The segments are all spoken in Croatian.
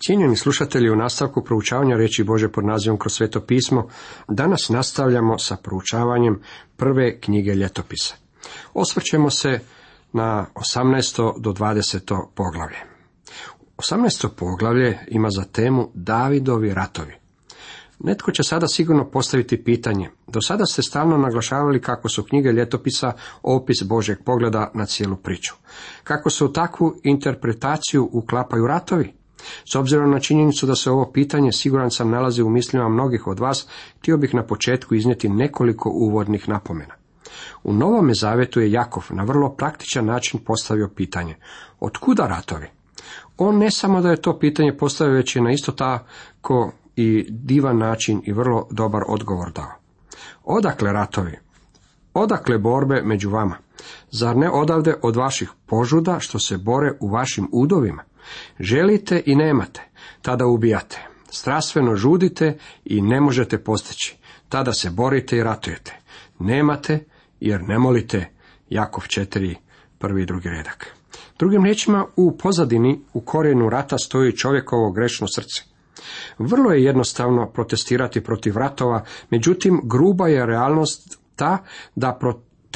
Cijenjeni slušatelji, u nastavku proučavanja reći Bože pod nazivom kroz sveto pismo, danas nastavljamo sa proučavanjem prve knjige ljetopisa. Osvrćemo se na 18. do 20. poglavlje. 18. poglavlje ima za temu Davidovi ratovi. Netko će sada sigurno postaviti pitanje. Do sada ste stalno naglašavali kako su knjige ljetopisa opis Božeg pogleda na cijelu priču. Kako se u takvu interpretaciju uklapaju ratovi? S obzirom na činjenicu da se ovo pitanje siguran sam nalazi u mislima mnogih od vas, htio bih na početku iznijeti nekoliko uvodnih napomena. U Novome Zavetu je Jakov na vrlo praktičan način postavio pitanje. Od kuda ratovi? On ne samo da je to pitanje postavio, već je na isto tako i divan način i vrlo dobar odgovor dao. Odakle ratovi? Odakle borbe među vama? Zar ne odavde od vaših požuda što se bore u vašim udovima? Želite i nemate, tada ubijate. Strastveno žudite i ne možete postići. Tada se borite i ratujete. Nemate jer ne molite. Jakov 4, prvi i drugi redak. Drugim riječima, u pozadini, u korijenu rata stoji čovjekovo grešno srce. Vrlo je jednostavno protestirati protiv ratova, međutim, gruba je realnost ta da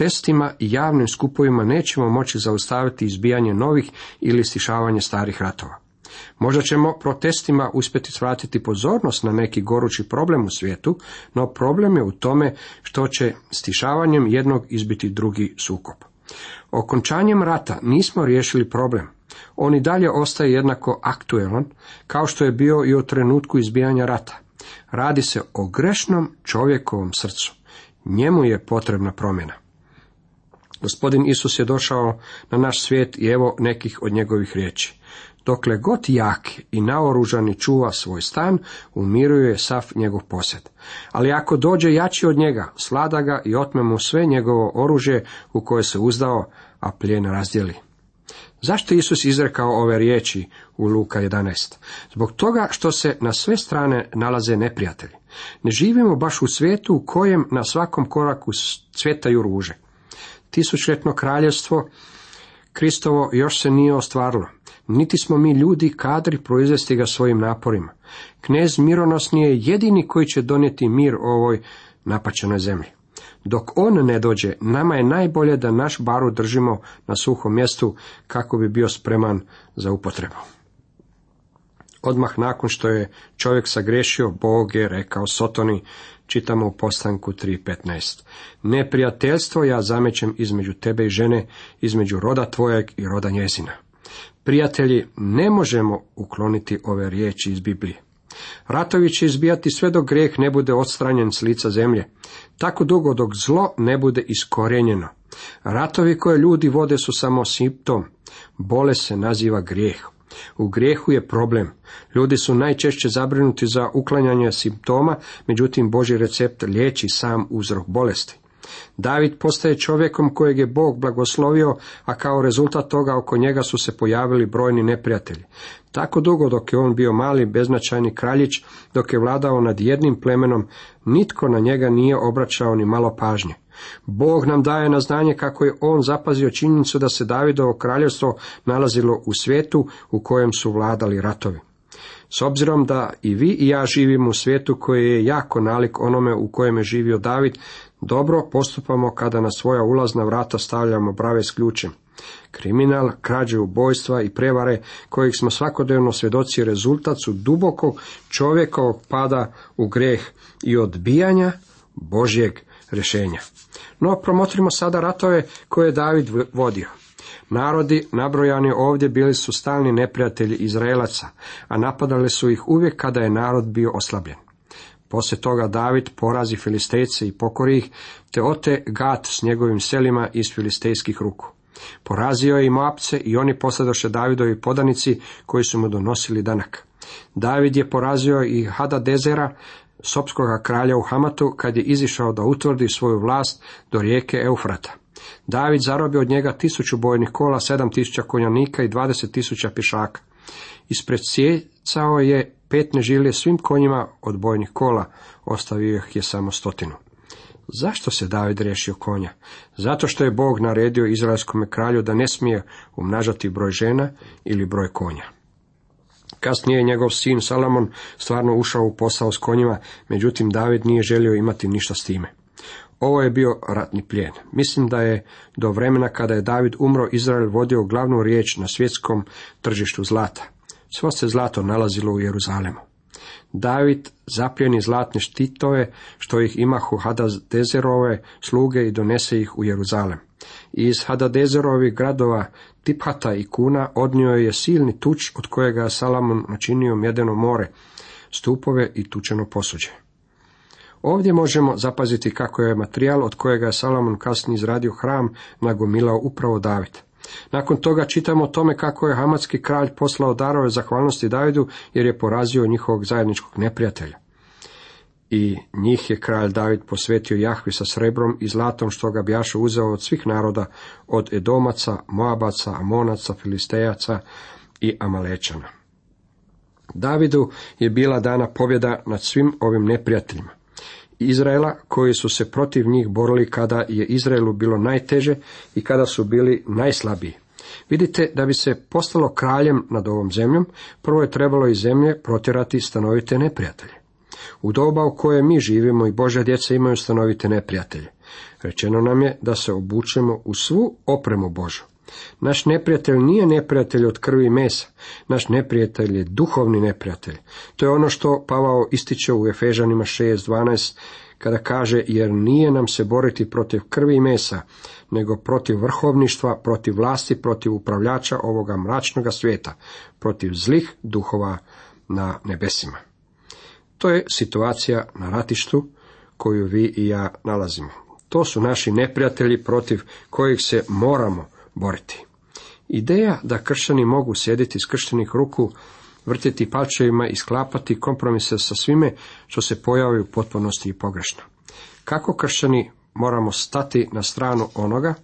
protestima i javnim skupovima nećemo moći zaustaviti izbijanje novih ili stišavanje starih ratova. Možda ćemo protestima uspjeti svratiti pozornost na neki gorući problem u svijetu, no problem je u tome što će stišavanjem jednog izbiti drugi sukob. Okončanjem rata nismo riješili problem. On i dalje ostaje jednako aktuelan, kao što je bio i u trenutku izbijanja rata. Radi se o grešnom čovjekovom srcu. Njemu je potrebna promjena. Gospodin Isus je došao na naš svijet i evo nekih od njegovih riječi. Dokle god jak i naoružani čuva svoj stan, umiruje sav njegov posjed. Ali ako dođe jači od njega, slada ga i otme mu sve njegovo oružje u koje se uzdao, a plijen razdjeli. Zašto Isus izrekao ove riječi u Luka 11? Zbog toga što se na sve strane nalaze neprijatelji. Ne živimo baš u svijetu u kojem na svakom koraku cvjetaju ruže. Tisućljetno kraljevstvo Kristovo još se nije ostvarilo. Niti smo mi ljudi kadri proizvesti ga svojim naporima. Knez mironosni je jedini koji će donijeti mir ovoj napačenoj zemlji. Dok on ne dođe, nama je najbolje da naš baru držimo na suhom mjestu kako bi bio spreman za upotrebu. Odmah nakon što je čovjek sagrešio, Bog je rekao Sotoni, čitamo u postanku 3.15. Neprijateljstvo ja zamećem između tebe i žene, između roda tvojeg i roda njezina. Prijatelji, ne možemo ukloniti ove riječi iz Biblije. Ratovi će izbijati sve dok grijeh ne bude odstranjen s lica zemlje, tako dugo dok zlo ne bude iskorijenjeno. Ratovi koje ljudi vode su samo simptom, bole se naziva grijeh. U grijehu je problem. Ljudi su najčešće zabrinuti za uklanjanje simptoma, međutim Boži recept liječi sam uzrok bolesti. David postaje čovjekom kojeg je Bog blagoslovio, a kao rezultat toga oko njega su se pojavili brojni neprijatelji. Tako dugo dok je on bio mali, beznačajni kraljić, dok je vladao nad jednim plemenom, nitko na njega nije obraćao ni malo pažnje. Bog nam daje na znanje kako je on zapazio činjenicu da se Davidovo kraljevstvo nalazilo u svijetu u kojem su vladali ratovi. S obzirom da i vi i ja živimo u svijetu koji je jako nalik onome u kojem je živio David, dobro postupamo kada na svoja ulazna vrata stavljamo brave s ključem. Kriminal, krađe, ubojstva i prevare kojih smo svakodnevno svjedoci rezultat su dubokog čovjekovog pada u greh i odbijanja Božjeg rješenja. No, promotrimo sada ratove koje je David vodio. Narodi nabrojani ovdje bili su stalni neprijatelji Izraelaca, a napadali su ih uvijek kada je narod bio oslabljen. Poslije toga David porazi Filistejce i pokori ih, te ote Gat s njegovim selima iz filistejskih ruku. Porazio je i Moabce i oni posladoše Davidovi podanici koji su mu donosili danak. David je porazio i Hadadezera, sopskoga kralja u Hamatu, kad je izišao da utvrdi svoju vlast do rijeke Eufrata. David zarobio od njega tisuću bojnih kola, sedam tisuća konjanika i dvadeset tisuća pišaka. Ispred sjecao je pet nežilje svim konjima od bojnih kola, ostavio ih je samo stotinu. Zašto se David riješio konja? Zato što je Bog naredio izraelskom kralju da ne smije umnažati broj žena ili broj konja. Kasnije je njegov sin Salamon stvarno ušao u posao s konjima, međutim David nije želio imati ništa s time. Ovo je bio ratni plijen. Mislim da je do vremena kada je David umro, Izrael vodio glavnu riječ na svjetskom tržištu zlata. Svo se zlato nalazilo u Jeruzalemu. David zapljeni zlatne štitove, što ih imahu Hadadezerove sluge i donese ih u Jeruzalem. Iz Hadadezerovih gradova Tiphata i Kuna odnio je silni tuč od kojega je Salamon načinio mjedeno more, stupove i tučeno posuđe. Ovdje možemo zapaziti kako je materijal od kojega je Salomon kasnije izradio hram nagomilao upravo David. Nakon toga čitamo o tome kako je hamatski kralj poslao darove zahvalnosti Davidu jer je porazio njihovog zajedničkog neprijatelja. I njih je kralj David posvetio Jahvi sa srebrom i zlatom što ga bjaše uzeo od svih naroda, od Edomaca, Moabaca, Amonaca, Filistejaca i Amalečana. Davidu je bila dana pobjeda nad svim ovim neprijateljima. Izraela koji su se protiv njih borili kada je Izraelu bilo najteže i kada su bili najslabiji. Vidite, da bi se postalo kraljem nad ovom zemljom, prvo je trebalo iz zemlje protjerati stanovite neprijatelje. U doba u koje mi živimo i Božja djeca imaju stanovite neprijatelje. Rečeno nam je da se obučemo u svu opremu Božu. Naš neprijatelj nije neprijatelj od krvi i mesa. Naš neprijatelj je duhovni neprijatelj. To je ono što Pavao ističe u Efežanima 6.12 kada kaže jer nije nam se boriti protiv krvi i mesa, nego protiv vrhovništva, protiv vlasti, protiv upravljača ovoga mračnoga svijeta, protiv zlih duhova na nebesima. To je situacija na ratištu koju vi i ja nalazimo. To su naši neprijatelji protiv kojih se moramo boriti. Ideja da kršćani mogu sjediti skrštenih ruku, vrtiti palčevima i sklapati kompromise sa svime što se pojavi u potpunosti i pogrešno. Kako kršćani moramo stati na stranu onoga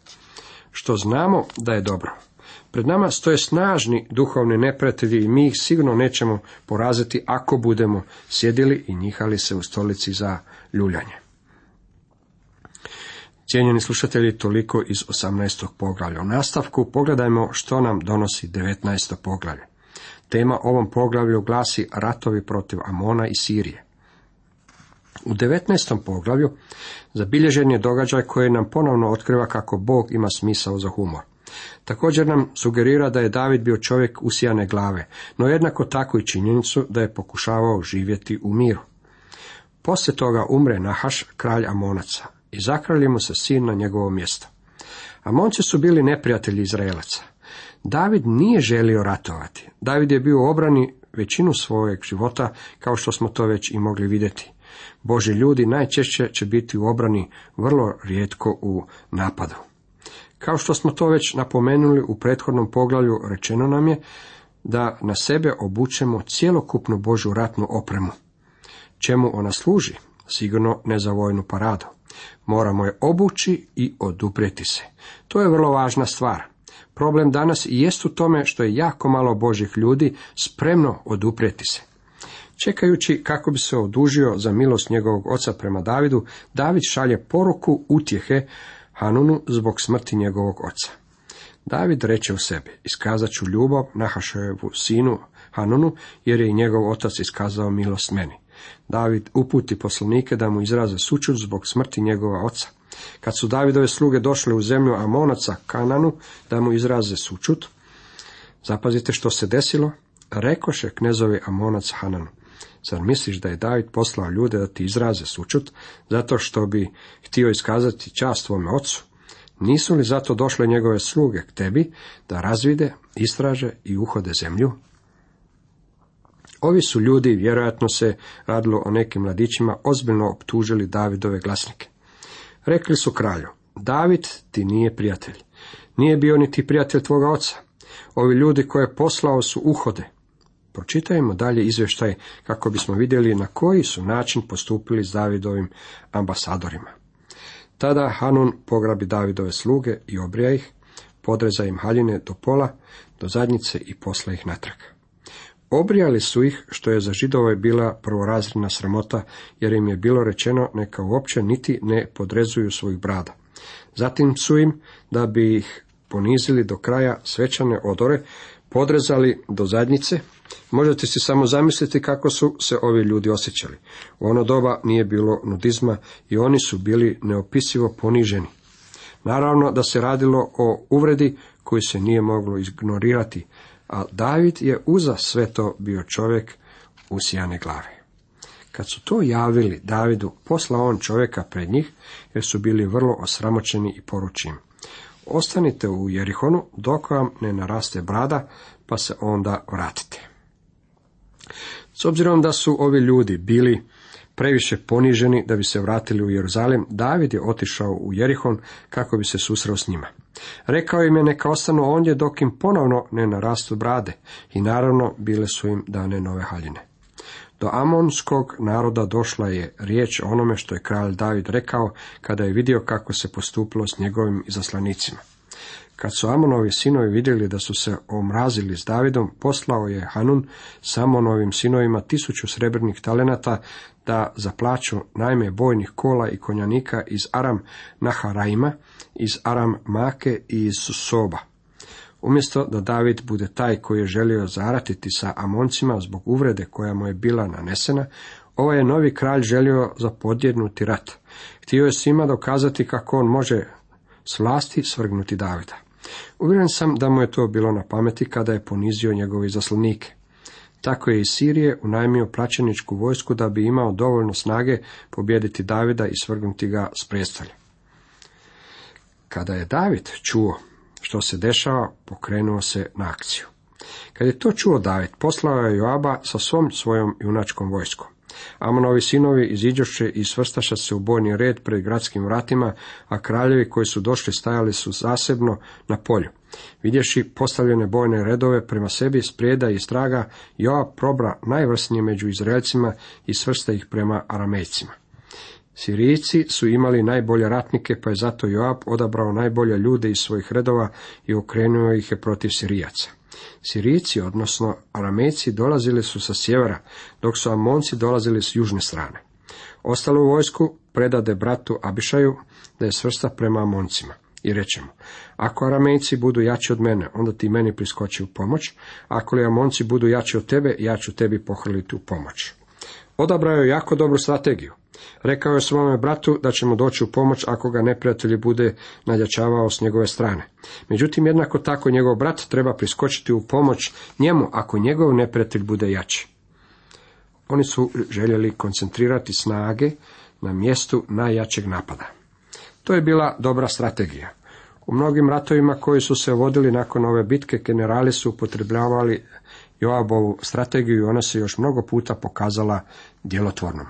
što znamo da je dobro. Pred nama stoje snažni duhovni neprijatelji i mi ih sigurno nećemo poraziti ako budemo sjedili i njihali se u stolici za ljuljanje. Cijenjeni slušatelji, toliko iz 18. poglavlja. U nastavku pogledajmo što nam donosi 19. poglavlje. Tema ovom poglavlju glasi ratovi protiv Amona i Sirije. U 19. poglavlju zabilježen je događaj koji nam ponovno otkriva kako Bog ima smisao za humor. Također nam sugerira da je David bio čovjek usijane glave, no jednako tako i činjenicu da je pokušavao živjeti u miru. Poslije toga umre Nahaš, kralj Amonaca, i zakralji mu se sin na njegovo mjesto. Amonci su bili neprijatelji Izraelaca. David nije želio ratovati. David je bio u obrani većinu svojeg života, kao što smo to već i mogli vidjeti. Boži ljudi najčešće će biti u obrani, vrlo rijetko u napadu. Kao što smo to već napomenuli u prethodnom poglavlju, rečeno nam je da na sebe obučemo cjelokupnu Božu ratnu opremu. Čemu ona služi? Sigurno ne za vojnu paradu. Moramo je obući i oduprijeti se. To je vrlo važna stvar. Problem danas jest u tome što je jako malo Božih ljudi spremno oduprijeti se. Čekajući kako bi se odužio za milost njegovog oca prema Davidu, David šalje poruku utjehe Hanunu zbog smrti njegovog oca. David reče u sebi, iskazat ću ljubav Nahašojevu sinu Hanunu, jer je i njegov otac iskazao milost meni. David uputi poslanike da mu izraze sučut zbog smrti njegova oca. Kad su Davidove sluge došle u zemlju Amonaca Kananu da mu izraze sučut, zapazite što se desilo, rekoše knezovi Amonac Hananu. Zar misliš da je David poslao ljude da ti izraze sučut, zato što bi htio iskazati čast tvome ocu? Nisu li zato došle njegove sluge k tebi da razvide, istraže i uhode zemlju? Ovi su ljudi, vjerojatno se radilo o nekim mladićima, ozbiljno optužili Davidove glasnike. Rekli su kralju, David ti nije prijatelj. Nije bio niti prijatelj tvoga oca. Ovi ljudi koje je poslao su uhode. Pročitajmo dalje izvještaj kako bismo vidjeli na koji su način postupili s Davidovim ambasadorima. Tada Hanun pograbi Davidove sluge i obrija ih, podreza im haljine do pola, do zadnjice i posla ih natrag. Obrijali su ih, što je za židove bila prvorazredna sramota, jer im je bilo rečeno neka uopće niti ne podrezuju svojih brada. Zatim su im, da bi ih ponizili do kraja svečane odore, podrezali do zadnjice, možete si samo zamisliti kako su se ovi ljudi osjećali. U ono doba nije bilo nudizma i oni su bili neopisivo poniženi. Naravno da se radilo o uvredi koju se nije moglo ignorirati, a David je uza sve to bio čovjek usijane glave. Kad su to javili Davidu, poslao on čovjeka pred njih, jer su bili vrlo osramoćeni i poručim. Ostanite u Jerihonu dok vam ne naraste brada, pa se onda vratite. S obzirom da su ovi ljudi bili previše poniženi da bi se vratili u Jeruzalem, David je otišao u Jerihon kako bi se susreo s njima. Rekao im je neka ostanu ondje dok im ponovno ne narastu brade i naravno bile su im dane nove haljine. Do amonskog naroda došla je riječ o onome što je kralj David rekao kada je vidio kako se postupilo s njegovim izaslanicima. Kad su Amonovi sinovi vidjeli da su se omrazili s Davidom, poslao je Hanun s Amonovim sinovima tisuću srebrnih talenata da zaplaću najme bojnih kola i konjanika iz Aram Naharaima, iz Aram Make i iz Soba. Umjesto da David bude taj koji je želio zaratiti sa Amoncima zbog uvrede koja mu je bila nanesena, ovaj je novi kralj želio zapodjednuti rat. Htio je svima dokazati kako on može s vlasti svrgnuti Davida. Uvjeren sam da mu je to bilo na pameti kada je ponizio njegove zaslanike. Tako je iz Sirije unajmio plaćeničku vojsku da bi imao dovoljno snage pobijediti Davida i svrgnuti ga s predstavlja. Kada je David čuo što se dešava, pokrenuo se na akciju. Kad je to čuo David, poslao je Joaba sa svom svojom junačkom vojskom. Amonovi sinovi iziđoše i svrstaša se u bojni red pred gradskim vratima, a kraljevi koji su došli stajali su zasebno na polju. Vidješi postavljene bojne redove prema sebi sprijeda i straga, Joab probra najvrsnije među Izraelcima i svrsta ih prema Aramejcima. Sirijci su imali najbolje ratnike, pa je zato Joab odabrao najbolje ljude iz svojih redova i okrenuo ih je protiv Sirijaca. Sirijci, odnosno Aramejci, dolazili su sa sjevera, dok su Amonci dolazili s južne strane. Ostalo u vojsku predade bratu Abišaju da je svrsta prema Amoncima. I rećemo, ako Aramejci budu jači od mene, onda ti meni priskoči u pomoć, ako li Amonci budu jači od tebe, ja ću tebi pohrliti u pomoć. Odabrao je jako dobru strategiju. Rekao je svome bratu da će mu doći u pomoć ako ga neprijatelj bude nadjačavao s njegove strane. Međutim, jednako tako njegov brat treba priskočiti u pomoć njemu ako njegov neprijatelj bude jači. Oni su željeli koncentrirati snage na mjestu najjačeg napada. To je bila dobra strategija. U mnogim ratovima koji su se vodili nakon ove bitke, generali su upotrebljavali Joabovu strategiju i ona se još mnogo puta pokazala djelotvornom.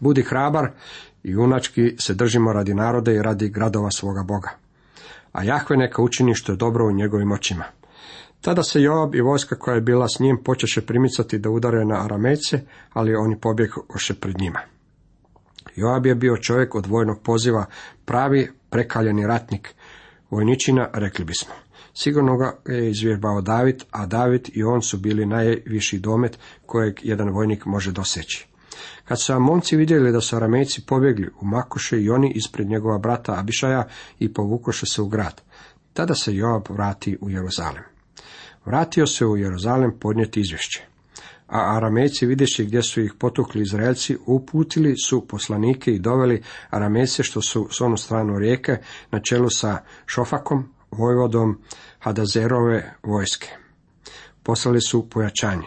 Budi hrabar i junački se držimo radi naroda i radi gradova svoga Boga. A Jahve neka učini što je dobro u njegovim očima. Tada se Joab i vojska koja je bila s njim počeše primicati da udare na Aramejce, ali oni pobjegoše pred njima. Joab je bio čovjek od vojnog poziva, pravi prekaljeni ratnik, vojničina, rekli bismo. Sigurno ga je izvjerbao David, a David i on su bili najviši domet kojeg jedan vojnik može doseći. Kad su Amonci vidjeli da su Aramejci pobjegli, umakoše i oni ispred njegova brata Abišaja i povukoše se u grad. Tada se Joab vrati u Jeruzalem. Vratio se u Jeruzalem podnijeti izvješće. A Aramejci vidješi gdje su ih potukli Izraelci, uputili su poslanike i doveli Aramejce što su s onu stranu rijeke na čelu sa Šofakom, vojvodom Hadazerove vojske. Poslali su pojačanje.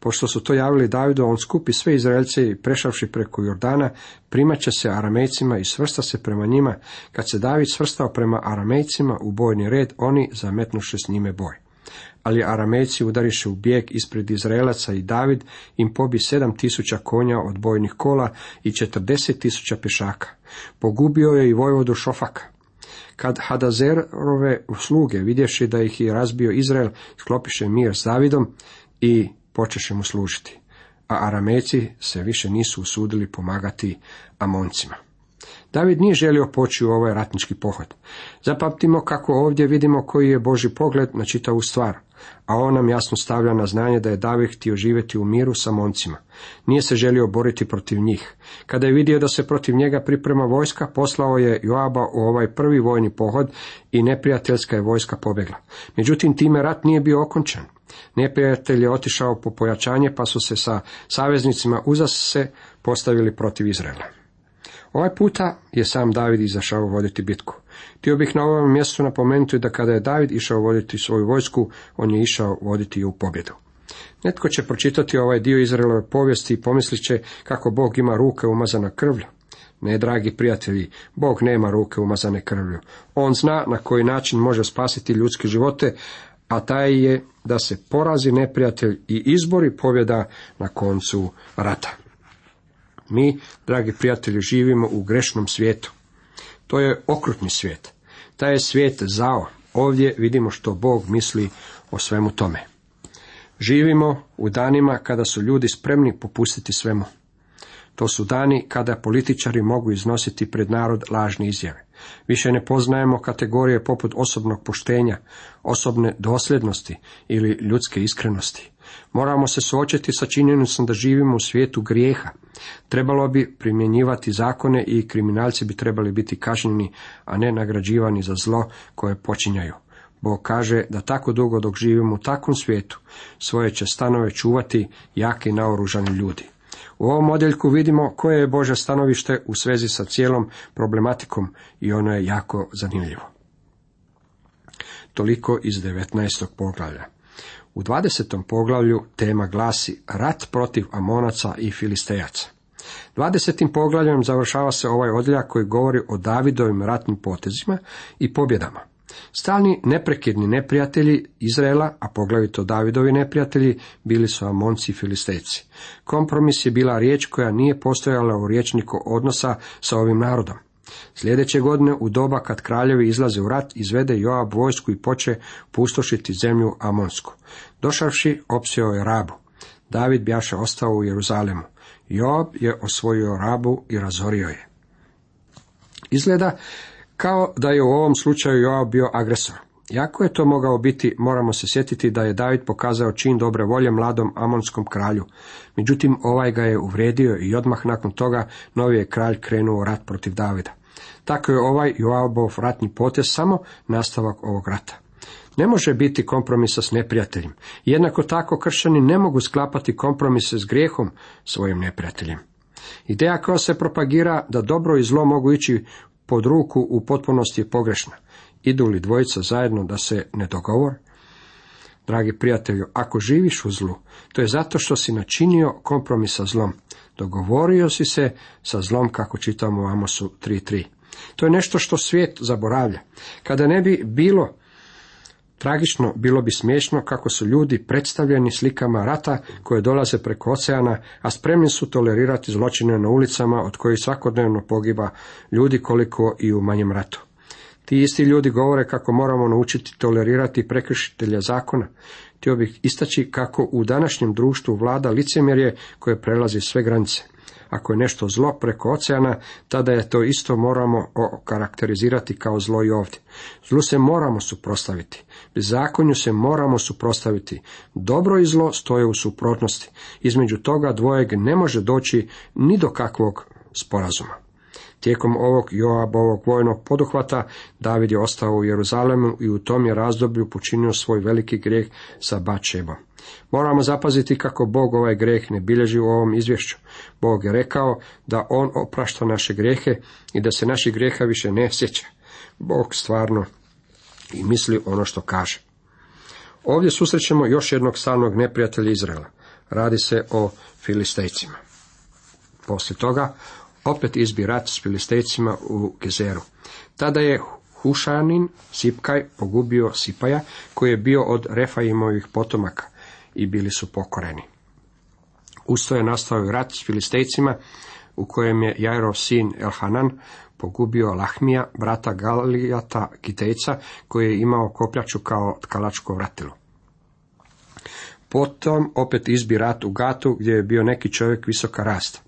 Pošto su to javili Davidu, on skupi sve Izraelce i prešavši preko Jordana, primaće se Aramejcima i svrsta se prema njima. Kad se David svrstao prema Aramejcima u bojni red, oni zametnuše s njime boj. Ali Aramejci udariše u bijeg ispred Izraelaca i David im pobi sedam tisuća konja od bojnih kola i četrdeset tisuća pešaka. Pogubio je i vojvodu Šofaka. Kad Hadazerove sluge vidješi da ih je razbio Izrael, sklopiše mir s Davidom i počeše mu služiti, a Aramejci se više nisu usudili pomagati Amoncima. David nije želio poći u ovaj ratnički pohod. Zapamtimo kako ovdje vidimo koji je Boži pogled na čitavu stvar, a on nam jasno stavlja na znanje da je David htio živjeti u miru sa moncima. Nije se želio boriti protiv njih. Kada je vidio da se protiv njega priprema vojska, poslao je Joaba u ovaj prvi vojni pohod i neprijateljska je vojska pobjegla. Međutim, time rat nije bio okončan. Neprijatelj je otišao po pojačanje, pa su se sa saveznicima uzas se postavili protiv Izraela. Ovaj puta je sam David izašao voditi bitku. Htio bih na ovom mjestu napomenuti da kada je David išao voditi svoju vojsku, on je išao voditi u pobjedu. Netko će pročitati ovaj dio Izraelove povijesti i pomislit će kako Bog ima ruke umazana krvlju. Ne, dragi prijatelji, Bog nema ruke umazane krvlju. On zna na koji način može spasiti ljudske živote, a taj je da se porazi neprijatelj i izbori pobjeda na koncu rata. Mi, dragi prijatelji, živimo u grešnom svijetu. To je okrutni svijet. Taj je svijet zao. Ovdje vidimo što Bog misli o svemu tome. Živimo u danima kada su ljudi spremni popustiti svemu. To su dani kada političari mogu iznositi pred narod lažne izjave. Više ne poznajemo kategorije poput osobnog poštenja, osobne dosljednosti ili ljudske iskrenosti. Moramo se suočiti sa činjenicom da živimo u svijetu grijeha. Trebalo bi primjenjivati zakone i kriminalci bi trebali biti kažnjeni, a ne nagrađivani za zlo koje počinjaju. Bog kaže da tako dugo dok živimo u takvom svijetu, svoje će stanove čuvati jaki naoružani ljudi. U ovom modeljku vidimo koje je Bože stanovište u svezi sa cijelom problematikom i ono je jako zanimljivo. Toliko iz 19. poglavlja. U 20. poglavlju tema glasi rat protiv Amonaca i Filistejaca. 20. poglavljem završava se ovaj odjeljak koji govori o Davidovim ratnim potezima i pobjedama. Stalni neprekidni neprijatelji Izraela, a poglavito Davidovi neprijatelji, bili su Amonci i Filistejci. Kompromis je bila riječ koja nije postojala u riječniku odnosa sa ovim narodom. Sljedeće godine, u doba kad kraljevi izlaze u rat, izvede Joab vojsku i poče pustošiti zemlju Amonsku. Došavši, opsio je Rabu. David bjaše ostao u Jeruzalemu. Joab je osvojio Rabu i razorio je. Izgleda kao da je u ovom slučaju Joab bio agresor. Jako je to mogao biti, moramo se sjetiti da je David pokazao čin dobre volje mladom amonskom kralju. Međutim, ovaj ga je uvrijedio i odmah nakon toga novi je kralj krenuo rat protiv Davida. Tako je ovaj Joabov ratni potez samo nastavak ovog rata. Ne može biti kompromisa s neprijateljem. Jednako tako kršćani ne mogu sklapati kompromise s grijehom svojim neprijateljem. Ideja koja se propagira da dobro i zlo mogu ići pod ruku u potpunosti je pogrešna. Idu li dvojica zajedno da se ne dogovor? Dragi prijatelju, ako živiš u zlu, to je zato što si načinio kompromis sa zlom. Dogovorio si se sa zlom, kako čitamo u Amosu 3.3. To je nešto što svijet zaboravlja. Kada ne bi bilo tragično, bilo bi smiješno kako su ljudi predstavljeni slikama rata koje dolaze preko oceana, a spremni su tolerirati zločine na ulicama od kojih svakodnevno pogiba ljudi koliko i u manjem ratu. Ti isti ljudi govore kako moramo naučiti tolerirati prekršitelja zakona. Htio bih istaći kako u današnjem društvu vlada licemjerje koje prelazi sve granice. Ako je nešto zlo preko oceana, tada je to isto moramo okarakterizirati kao zlo i ovdje. Zlu se moramo suprostaviti. Zakonju se moramo suprostaviti. Dobro i zlo stoje u suprotnosti. Između toga dvojeg ne može doći ni do kakvog sporazuma. Tijekom ovog Joabovog vojnog poduhvata David je ostao u Jeruzalemu i u tom je razdoblju počinio svoj veliki grijeh sa Bačebom. Moramo zapaziti kako Bog ovaj grijeh ne bilježi u ovom izvješću. Bog je rekao da On oprašta naše grijehe i da se naših grijeha više ne sjeća. Bog stvarno i misli ono što kaže. Ovdje susrećemo još jednog stalnog neprijatelja Izraela. Radi se o Filistejcima. Poslije toga opet izbi rat s Filistejcima u Gezeru. Tada je Hušanin Sipkaj pogubio Sipaja, koji je bio od Refaimovih potomaka i bili su pokoreni. Usto je nastao rat s Filistejcima, u kojem je Jairov sin Elhanan pogubio Lahmija, brata Galijata Gitejca, koji je imao kopljaču kao tkalačko vratilo. Potom opet izbi rat u Gatu, gdje je bio neki čovjek visoka rasta.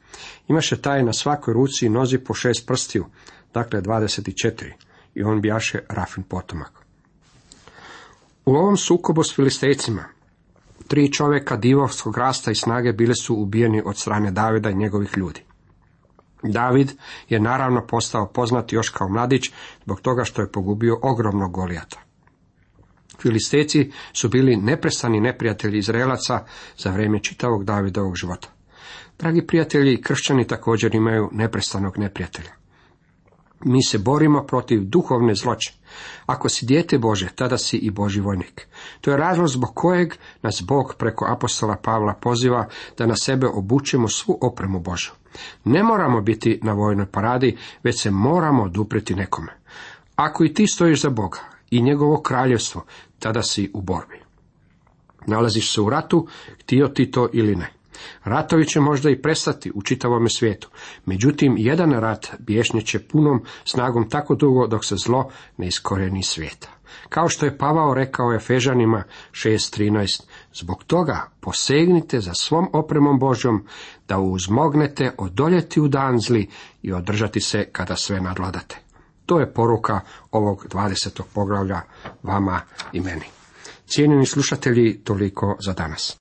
Imaše taj na svakoj ruci i nozi po šest prstiju. dakle 24, i on bijaše Rafin potomak. U ovom sukobu s filistejcima, tri čovjeka divovskog rasta i snage bile su ubijeni od strane Davida i njegovih ljudi. David je naravno postao poznat još kao mladić zbog toga što je pogubio ogromnog golijata. Filisteci su bili neprestani neprijatelji Izraelaca za vrijeme čitavog Davidovog života. Dragi prijatelji kršćani također imaju neprestanog neprijatelja. Mi se borimo protiv duhovne zloće. Ako si dijete Bože, tada si i Boži vojnik. To je razlog zbog kojeg nas Bog preko apostola Pavla poziva da na sebe obučemo svu opremu Božu. Ne moramo biti na vojnoj paradi, već se moramo dupreti nekome. Ako i ti stojiš za Boga i njegovo kraljevstvo, tada si u borbi. Nalaziš se u ratu, htio ti to ili ne. Ratovi će možda i prestati u čitavome svijetu, međutim jedan rat bješnjeće punom snagom tako dugo dok se zlo ne iskoreni svijeta. Kao što je Pavao rekao Efežanima 6.13, zbog toga posegnite za svom opremom Božjom, da uzmognete odoljeti u dan zli i održati se kada sve nadladate. To je poruka ovog 20. poglavlja vama i meni. Cijenjeni slušatelji, toliko za danas.